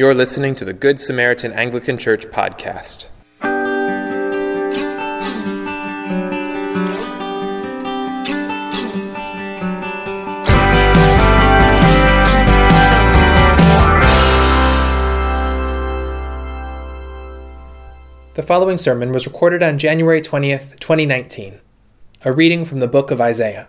You're listening to the Good Samaritan Anglican Church podcast. The following sermon was recorded on January 20th, 2019. A reading from the book of Isaiah.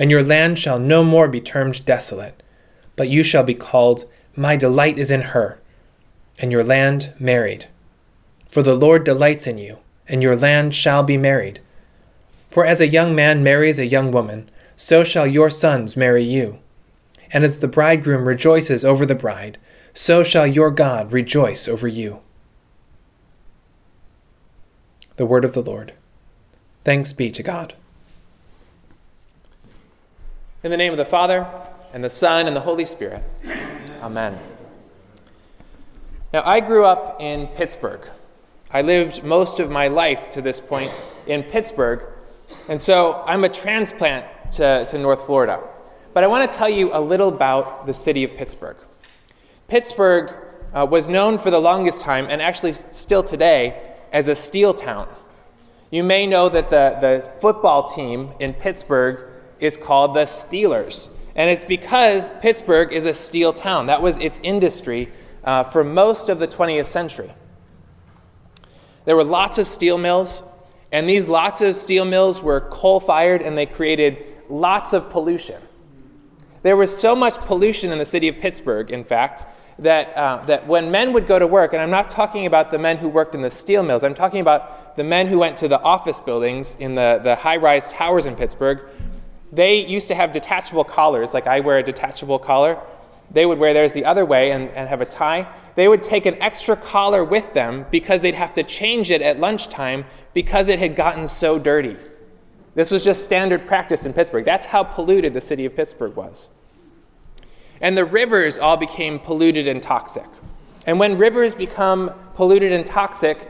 and your land shall no more be termed desolate, but you shall be called, My delight is in her, and your land married. For the Lord delights in you, and your land shall be married. For as a young man marries a young woman, so shall your sons marry you. And as the bridegroom rejoices over the bride, so shall your God rejoice over you. The word of the Lord. Thanks be to God. In the name of the Father, and the Son, and the Holy Spirit. Amen. Now, I grew up in Pittsburgh. I lived most of my life to this point in Pittsburgh, and so I'm a transplant to, to North Florida. But I want to tell you a little about the city of Pittsburgh. Pittsburgh uh, was known for the longest time, and actually still today, as a steel town. You may know that the, the football team in Pittsburgh is called the Steelers. And it's because Pittsburgh is a steel town. That was its industry uh, for most of the 20th century. There were lots of steel mills, and these lots of steel mills were coal fired and they created lots of pollution. There was so much pollution in the city of Pittsburgh, in fact, that, uh, that when men would go to work, and I'm not talking about the men who worked in the steel mills, I'm talking about the men who went to the office buildings in the, the high rise towers in Pittsburgh they used to have detachable collars, like I wear a detachable collar. They would wear theirs the other way and, and have a tie. They would take an extra collar with them because they'd have to change it at lunchtime because it had gotten so dirty. This was just standard practice in Pittsburgh. That's how polluted the city of Pittsburgh was. And the rivers all became polluted and toxic. And when rivers become polluted and toxic,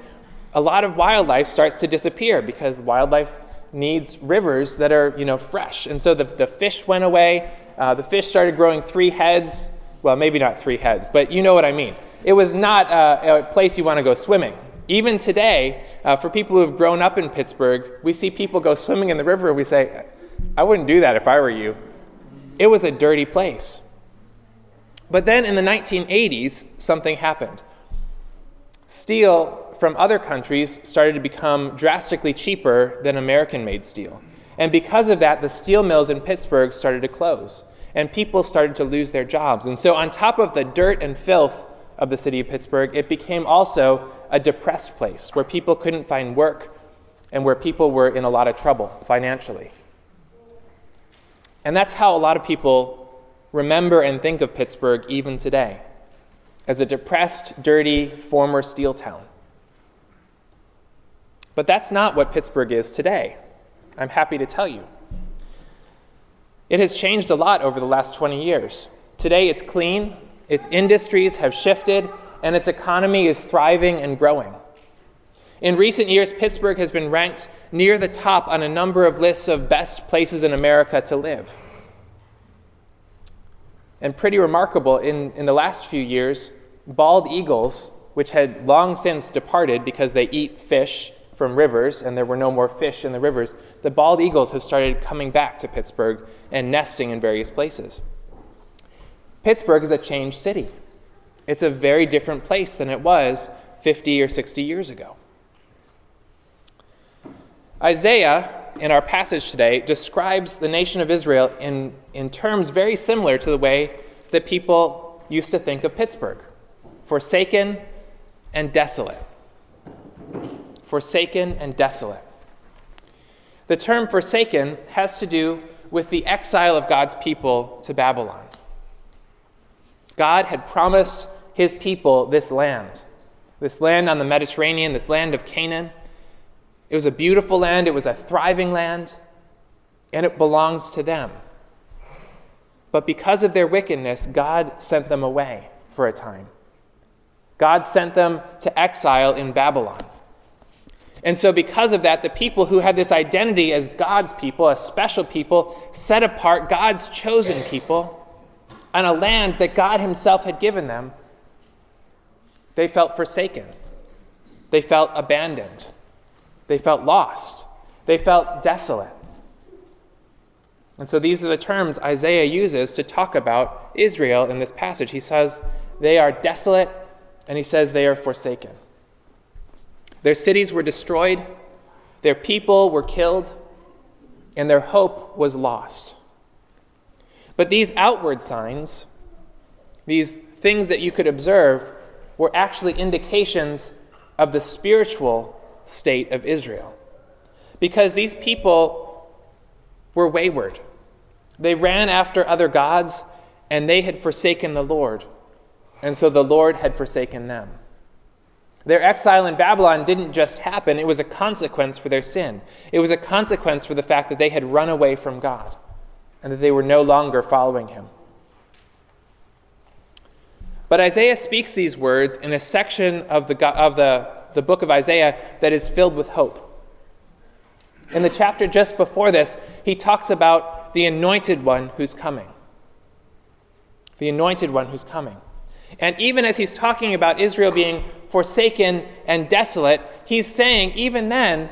a lot of wildlife starts to disappear because wildlife needs rivers that are you know fresh. And so the, the fish went away. Uh, the fish started growing three heads. Well maybe not three heads but you know what i mean. It was not uh, a place you want to go swimming. Even today uh, for people who have grown up in pittsburgh we see people go swimming in the river and we say i wouldn't do that if i were you. It was a dirty place. But then in the 1980s something happened. Steel from other countries started to become drastically cheaper than American made steel. And because of that, the steel mills in Pittsburgh started to close, and people started to lose their jobs. And so, on top of the dirt and filth of the city of Pittsburgh, it became also a depressed place where people couldn't find work and where people were in a lot of trouble financially. And that's how a lot of people remember and think of Pittsburgh even today as a depressed, dirty, former steel town. But that's not what Pittsburgh is today. I'm happy to tell you. It has changed a lot over the last 20 years. Today it's clean, its industries have shifted, and its economy is thriving and growing. In recent years, Pittsburgh has been ranked near the top on a number of lists of best places in America to live. And pretty remarkable, in, in the last few years, bald eagles, which had long since departed because they eat fish from rivers and there were no more fish in the rivers, the bald eagles have started coming back to Pittsburgh and nesting in various places. Pittsburgh is a changed city. It's a very different place than it was 50 or 60 years ago. Isaiah, in our passage today, describes the nation of Israel in, in terms very similar to the way that people used to think of Pittsburgh forsaken and desolate forsaken and desolate. The term forsaken has to do with the exile of God's people to Babylon. God had promised his people this land, this land on the Mediterranean, this land of Canaan. It was a beautiful land, it was a thriving land, and it belongs to them. But because of their wickedness, God sent them away for a time. God sent them to exile in Babylon. And so, because of that, the people who had this identity as God's people, a special people, set apart, God's chosen people, on a land that God Himself had given them, they felt forsaken. They felt abandoned. They felt lost. They felt desolate. And so these are the terms Isaiah uses to talk about Israel in this passage. He says they are desolate, and he says they are forsaken. Their cities were destroyed, their people were killed, and their hope was lost. But these outward signs, these things that you could observe, were actually indications of the spiritual state of Israel. Because these people were wayward. They ran after other gods, and they had forsaken the Lord. And so the Lord had forsaken them. Their exile in Babylon didn't just happen, it was a consequence for their sin. It was a consequence for the fact that they had run away from God and that they were no longer following Him. But Isaiah speaks these words in a section of the, of the, the book of Isaiah that is filled with hope. In the chapter just before this, he talks about the anointed one who's coming. The anointed one who's coming. And even as he's talking about Israel being forsaken and desolate, he's saying, even then,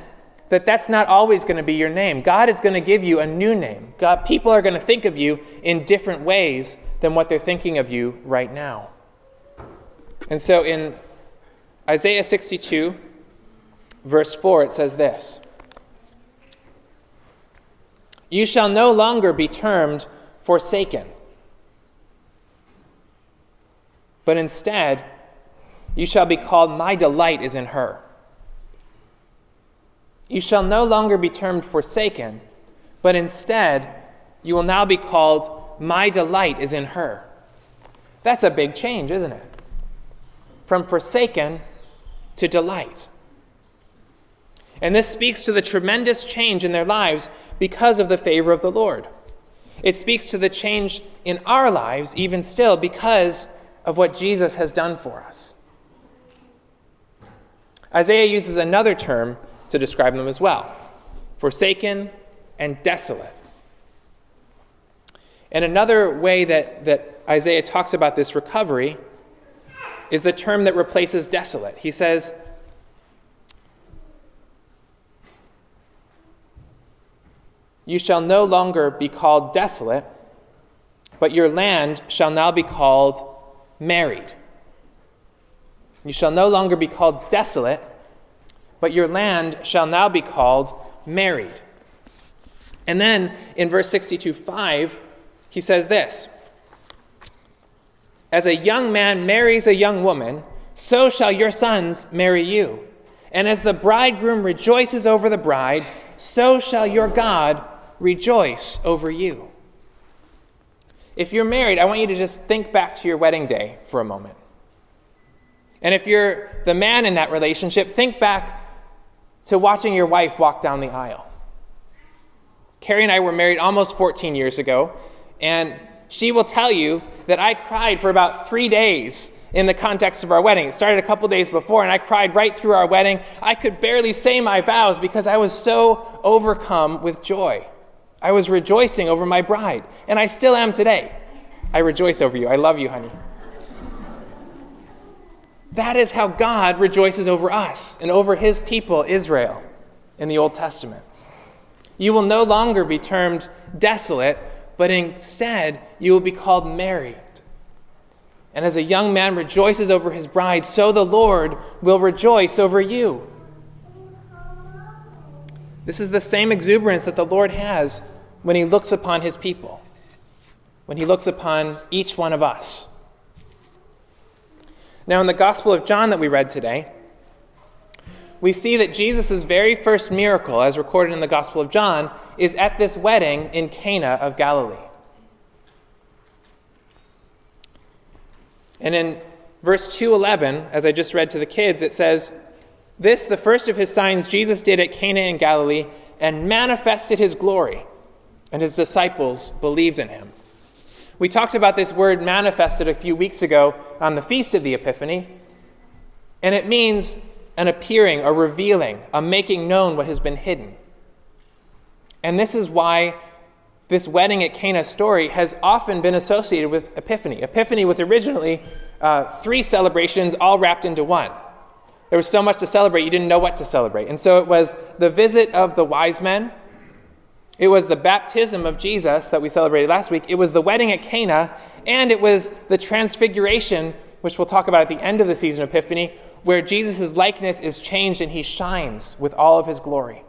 that that's not always going to be your name. God is going to give you a new name. God, people are going to think of you in different ways than what they're thinking of you right now. And so in Isaiah 62, verse 4, it says this You shall no longer be termed forsaken but instead, you shall be called, My delight is in her. You shall no longer be termed forsaken, but instead, you will now be called, My delight is in her. That's a big change, isn't it? From forsaken to delight. And this speaks to the tremendous change in their lives because of the favor of the Lord. It speaks to the change in our lives, even still, because of what Jesus has done for us. Isaiah uses another term to describe them as well forsaken and desolate. And another way that, that Isaiah talks about this recovery is the term that replaces desolate. He says, You shall no longer be called desolate, but your land shall now be called married. You shall no longer be called desolate, but your land shall now be called married. And then in verse 62 5, he says this As a young man marries a young woman, so shall your sons marry you. And as the bridegroom rejoices over the bride, so shall your God rejoice over you. If you're married, I want you to just think back to your wedding day for a moment. And if you're the man in that relationship, think back to watching your wife walk down the aisle. Carrie and I were married almost 14 years ago, and she will tell you that I cried for about three days in the context of our wedding. It started a couple days before, and I cried right through our wedding. I could barely say my vows because I was so overcome with joy. I was rejoicing over my bride, and I still am today. I rejoice over you. I love you, honey. That is how God rejoices over us and over his people, Israel, in the Old Testament. You will no longer be termed desolate, but instead you will be called married. And as a young man rejoices over his bride, so the Lord will rejoice over you. This is the same exuberance that the Lord has when he looks upon his people, when he looks upon each one of us. Now, in the Gospel of John that we read today, we see that Jesus' very first miracle, as recorded in the Gospel of John, is at this wedding in Cana of Galilee. And in verse 211, as I just read to the kids, it says, This, the first of his signs, Jesus did at Cana in Galilee and manifested his glory, and his disciples believed in him. We talked about this word manifested a few weeks ago on the Feast of the Epiphany, and it means an appearing, a revealing, a making known what has been hidden. And this is why this wedding at Cana story has often been associated with Epiphany. Epiphany was originally uh, three celebrations all wrapped into one. There was so much to celebrate, you didn't know what to celebrate. And so it was the visit of the wise men, it was the baptism of Jesus that we celebrated last week, it was the wedding at Cana, and it was the transfiguration, which we'll talk about at the end of the season of Epiphany, where Jesus' likeness is changed and he shines with all of his glory.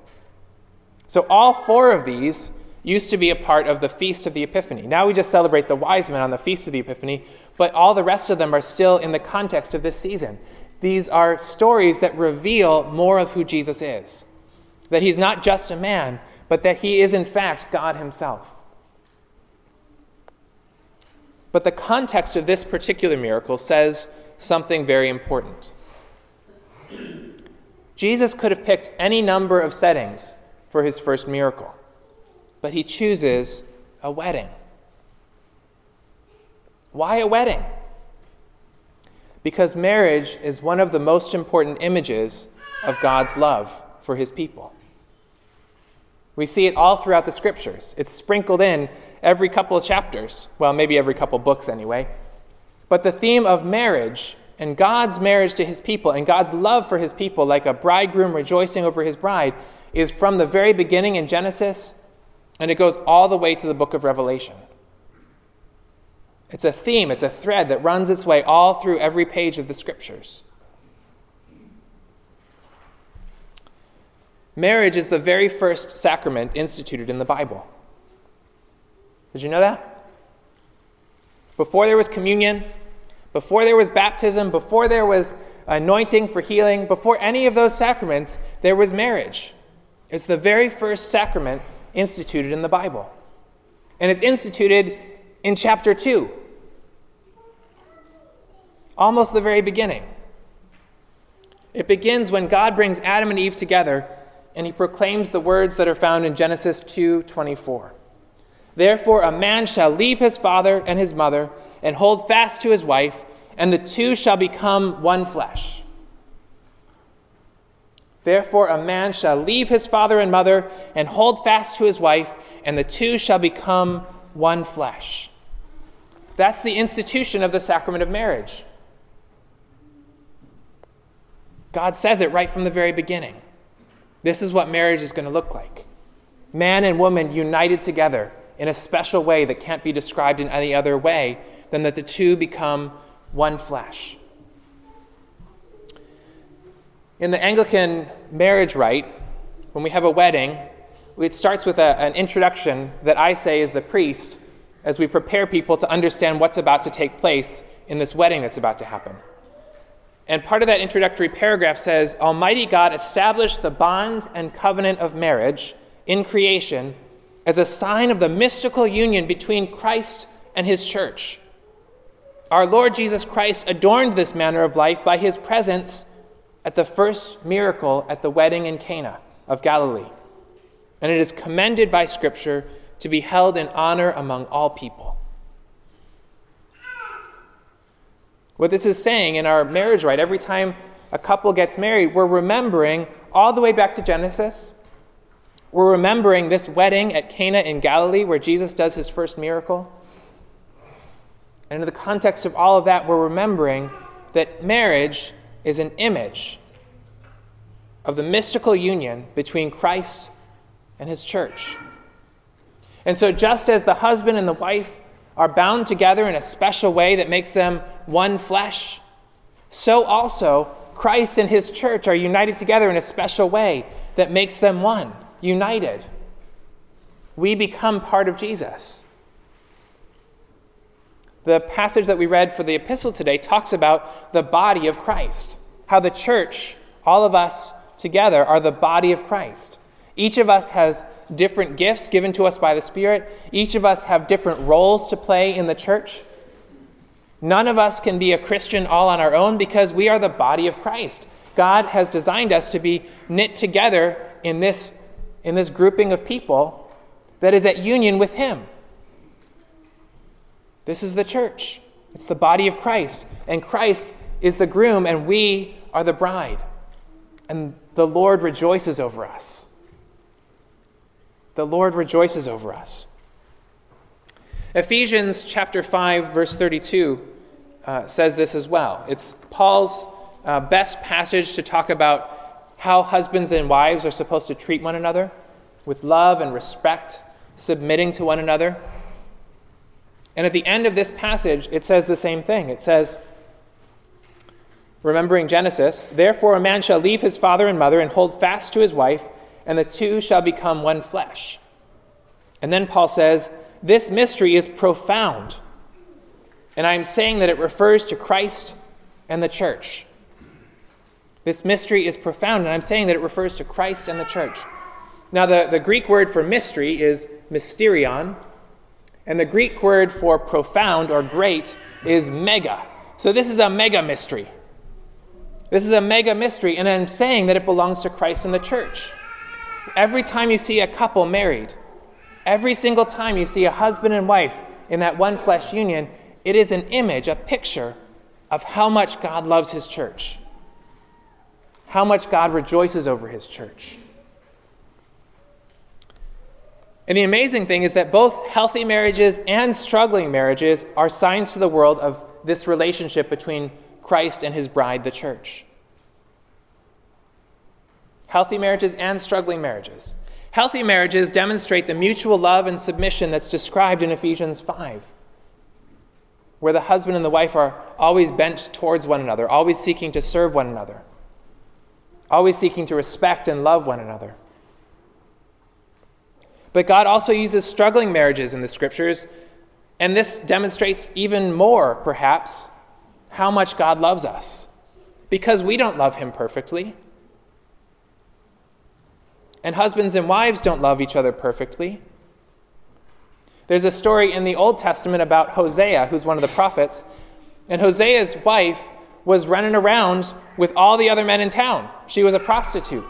So all four of these used to be a part of the Feast of the Epiphany. Now we just celebrate the wise men on the Feast of the Epiphany, but all the rest of them are still in the context of this season. These are stories that reveal more of who Jesus is. That he's not just a man, but that he is in fact God himself. But the context of this particular miracle says something very important. Jesus could have picked any number of settings for his first miracle but he chooses a wedding. Why a wedding? Because marriage is one of the most important images of God's love for his people. We see it all throughout the scriptures. It's sprinkled in every couple of chapters. Well, maybe every couple of books anyway. But the theme of marriage and God's marriage to his people and God's love for his people, like a bridegroom rejoicing over his bride, is from the very beginning in Genesis and it goes all the way to the book of Revelation. It's a theme, it's a thread that runs its way all through every page of the scriptures. Marriage is the very first sacrament instituted in the Bible. Did you know that? Before there was communion, before there was baptism, before there was anointing for healing, before any of those sacraments, there was marriage. It's the very first sacrament instituted in the Bible. And it's instituted in chapter 2, almost the very beginning. It begins when God brings Adam and Eve together and he proclaims the words that are found in Genesis 2:24. Therefore a man shall leave his father and his mother and hold fast to his wife, and the two shall become one flesh. Therefore, a man shall leave his father and mother and hold fast to his wife, and the two shall become one flesh. That's the institution of the sacrament of marriage. God says it right from the very beginning. This is what marriage is going to look like man and woman united together in a special way that can't be described in any other way than that the two become one flesh. In the Anglican marriage rite, when we have a wedding, it starts with a, an introduction that I say is the priest as we prepare people to understand what's about to take place in this wedding that's about to happen. And part of that introductory paragraph says Almighty God established the bond and covenant of marriage in creation as a sign of the mystical union between Christ and his church. Our Lord Jesus Christ adorned this manner of life by his presence at the first miracle at the wedding in Cana of Galilee. And it is commended by Scripture to be held in honor among all people. What this is saying in our marriage rite, every time a couple gets married, we're remembering all the way back to Genesis. We're remembering this wedding at Cana in Galilee where Jesus does his first miracle. And in the context of all of that, we're remembering that marriage is an image of the mystical union between Christ and his church. And so, just as the husband and the wife are bound together in a special way that makes them one flesh, so also Christ and his church are united together in a special way that makes them one, united. We become part of Jesus. The passage that we read for the epistle today talks about the body of Christ, how the church, all of us together, are the body of Christ. Each of us has different gifts given to us by the Spirit. Each of us have different roles to play in the church. None of us can be a Christian all on our own because we are the body of Christ. God has designed us to be knit together in this, in this grouping of people that is at union with Him. This is the church, it's the body of Christ. And Christ is the groom, and we are the bride. And the Lord rejoices over us. The Lord rejoices over us. Ephesians chapter 5, verse 32 uh, says this as well. It's Paul's uh, best passage to talk about how husbands and wives are supposed to treat one another with love and respect, submitting to one another. And at the end of this passage, it says the same thing. It says, remembering Genesis, therefore a man shall leave his father and mother and hold fast to his wife, and the two shall become one flesh. And then Paul says, this mystery is profound. And I'm saying that it refers to Christ and the church. This mystery is profound, and I'm saying that it refers to Christ and the church. Now, the, the Greek word for mystery is mysterion, and the Greek word for profound or great is mega. So, this is a mega mystery. This is a mega mystery, and I'm saying that it belongs to Christ and the church. Every time you see a couple married, Every single time you see a husband and wife in that one flesh union, it is an image, a picture of how much God loves his church, how much God rejoices over his church. And the amazing thing is that both healthy marriages and struggling marriages are signs to the world of this relationship between Christ and his bride, the church. Healthy marriages and struggling marriages. Healthy marriages demonstrate the mutual love and submission that's described in Ephesians 5, where the husband and the wife are always bent towards one another, always seeking to serve one another, always seeking to respect and love one another. But God also uses struggling marriages in the scriptures, and this demonstrates even more, perhaps, how much God loves us. Because we don't love Him perfectly. And husbands and wives don't love each other perfectly. There's a story in the Old Testament about Hosea, who's one of the prophets, and Hosea's wife was running around with all the other men in town. She was a prostitute.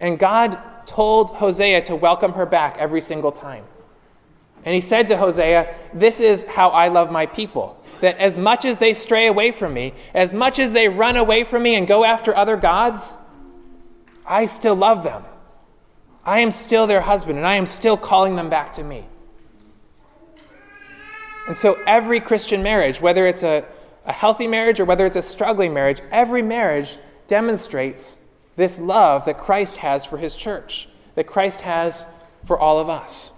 And God told Hosea to welcome her back every single time. And he said to Hosea, This is how I love my people. That as much as they stray away from me, as much as they run away from me and go after other gods, I still love them. I am still their husband, and I am still calling them back to me. And so, every Christian marriage, whether it's a, a healthy marriage or whether it's a struggling marriage, every marriage demonstrates this love that Christ has for his church, that Christ has for all of us.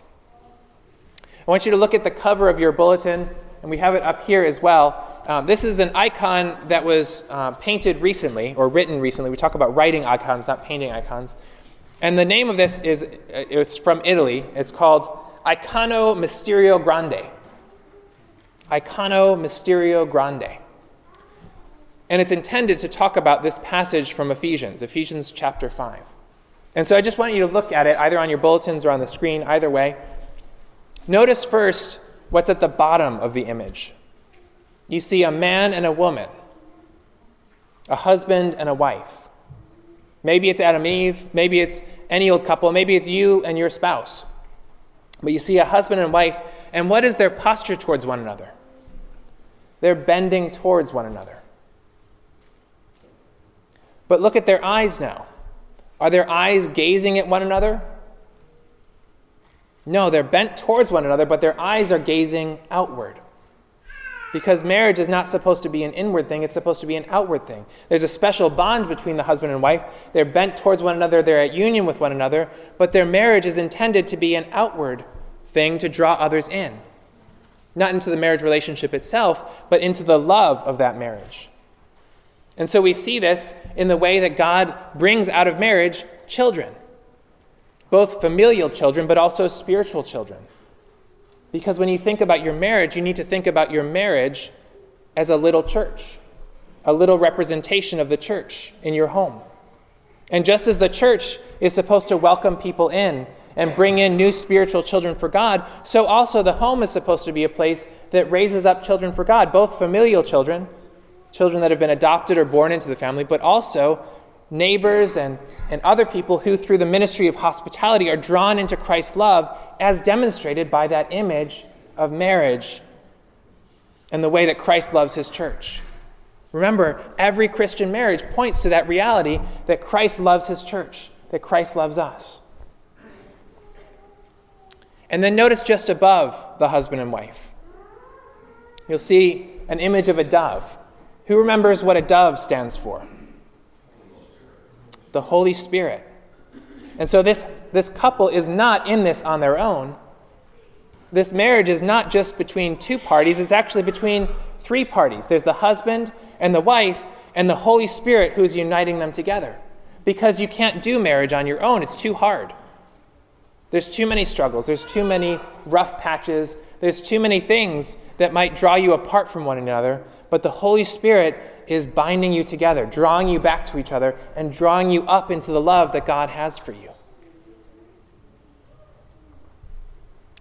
I want you to look at the cover of your bulletin, and we have it up here as well. Um, this is an icon that was uh, painted recently or written recently. We talk about writing icons, not painting icons. And the name of this is uh, it's from Italy. It's called Icono Mysterio Grande. Icono Mysterio Grande. And it's intended to talk about this passage from Ephesians, Ephesians chapter 5. And so I just want you to look at it either on your bulletins or on the screen, either way. Notice first what's at the bottom of the image you see a man and a woman, a husband and a wife. Maybe it's Adam and Eve, maybe it's any old couple, maybe it's you and your spouse. But you see a husband and wife, and what is their posture towards one another? They're bending towards one another. But look at their eyes now. Are their eyes gazing at one another? No, they're bent towards one another, but their eyes are gazing outward. Because marriage is not supposed to be an inward thing, it's supposed to be an outward thing. There's a special bond between the husband and wife. They're bent towards one another, they're at union with one another, but their marriage is intended to be an outward thing to draw others in. Not into the marriage relationship itself, but into the love of that marriage. And so we see this in the way that God brings out of marriage children, both familial children, but also spiritual children. Because when you think about your marriage, you need to think about your marriage as a little church, a little representation of the church in your home. And just as the church is supposed to welcome people in and bring in new spiritual children for God, so also the home is supposed to be a place that raises up children for God, both familial children, children that have been adopted or born into the family, but also neighbors and, and other people who, through the ministry of hospitality, are drawn into Christ's love, as demonstrated by that image of marriage and the way that Christ loves his church. Remember, every Christian marriage points to that reality that Christ loves his church, that Christ loves us. And then notice just above the husband and wife, you'll see an image of a dove. Who remembers what a dove stands for? The Holy Spirit. And so this, this couple is not in this on their own. This marriage is not just between two parties, it's actually between three parties. There's the husband and the wife and the Holy Spirit who is uniting them together. Because you can't do marriage on your own, it's too hard. There's too many struggles, there's too many rough patches, there's too many things that might draw you apart from one another, but the Holy Spirit is binding you together, drawing you back to each other, and drawing you up into the love that God has for you.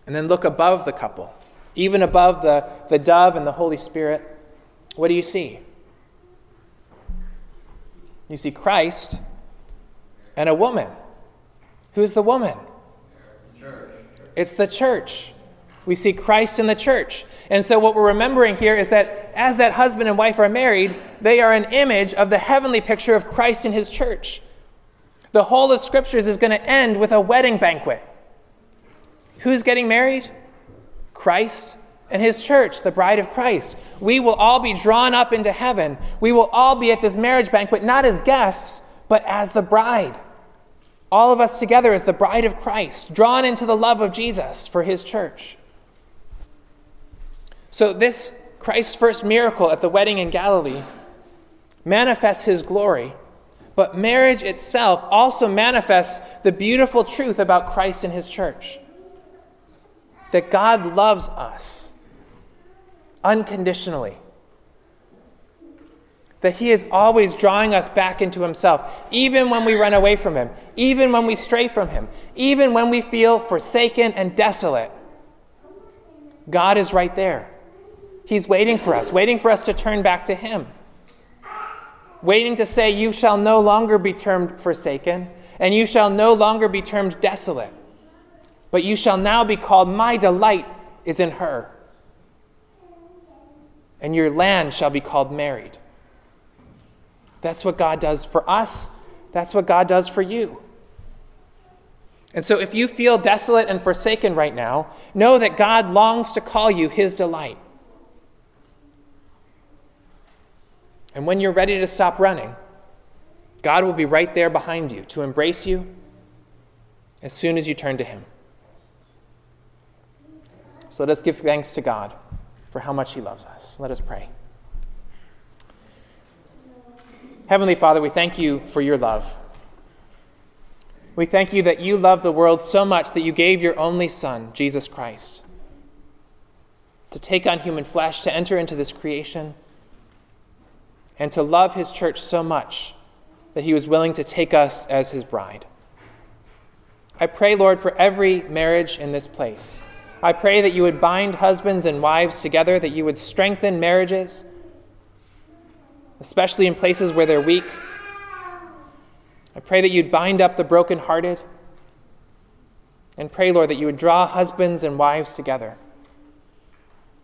And then look above the couple, even above the, the dove and the Holy Spirit. What do you see? You see Christ and a woman. Who's the woman? Church. It's the church. We see Christ in the church. And so, what we're remembering here is that as that husband and wife are married, they are an image of the heavenly picture of Christ in his church. The whole of Scriptures is going to end with a wedding banquet. Who's getting married? Christ and his church, the bride of Christ. We will all be drawn up into heaven. We will all be at this marriage banquet, not as guests, but as the bride. All of us together as the bride of Christ, drawn into the love of Jesus for his church. So, this Christ's first miracle at the wedding in Galilee manifests his glory, but marriage itself also manifests the beautiful truth about Christ and his church that God loves us unconditionally. That He is always drawing us back into Himself, even when we run away from Him, even when we stray from Him, even when we feel forsaken and desolate. God is right there. He's waiting for us, waiting for us to turn back to Him, waiting to say, You shall no longer be termed forsaken, and you shall no longer be termed desolate, but you shall now be called, My delight is in her and your land shall be called married. That's what God does for us. That's what God does for you. And so, if you feel desolate and forsaken right now, know that God longs to call you his delight. And when you're ready to stop running, God will be right there behind you to embrace you as soon as you turn to him. So let us give thanks to God for how much He loves us. Let us pray. Heavenly Father, we thank you for your love. We thank you that you love the world so much that you gave your only Son, Jesus Christ, to take on human flesh, to enter into this creation, and to love his church so much that he was willing to take us as his bride. I pray, Lord, for every marriage in this place I pray that you would bind husbands and wives together, that you would strengthen marriages, especially in places where they're weak. I pray that you'd bind up the brokenhearted. And pray, Lord, that you would draw husbands and wives together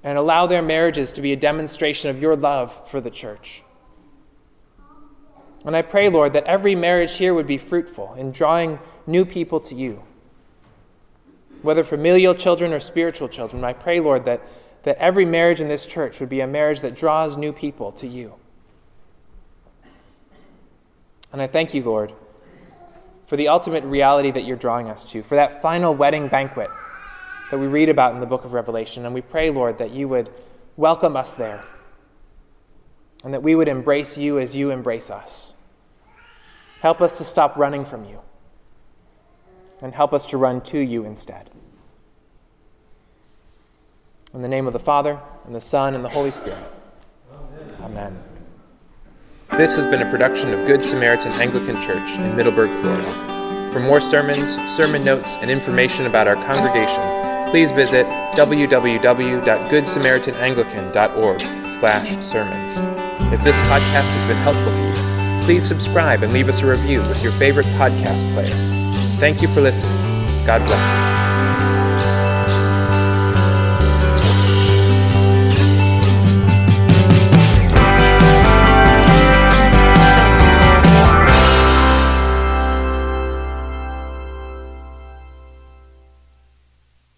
and allow their marriages to be a demonstration of your love for the church. And I pray, Lord, that every marriage here would be fruitful in drawing new people to you whether familial children or spiritual children. I pray, Lord, that, that every marriage in this church would be a marriage that draws new people to you. And I thank you, Lord, for the ultimate reality that you're drawing us to, for that final wedding banquet that we read about in the book of Revelation. And we pray, Lord, that you would welcome us there and that we would embrace you as you embrace us. Help us to stop running from you and help us to run to you instead. In the name of the Father, and the Son, and the Holy Spirit. Amen. Amen. This has been a production of Good Samaritan Anglican Church in Middleburg, Florida. For more sermons, sermon notes, and information about our congregation, please visit www.goodsamaritananglican.org/sermons. If this podcast has been helpful to you, please subscribe and leave us a review with your favorite podcast player. Thank you for listening. God bless you.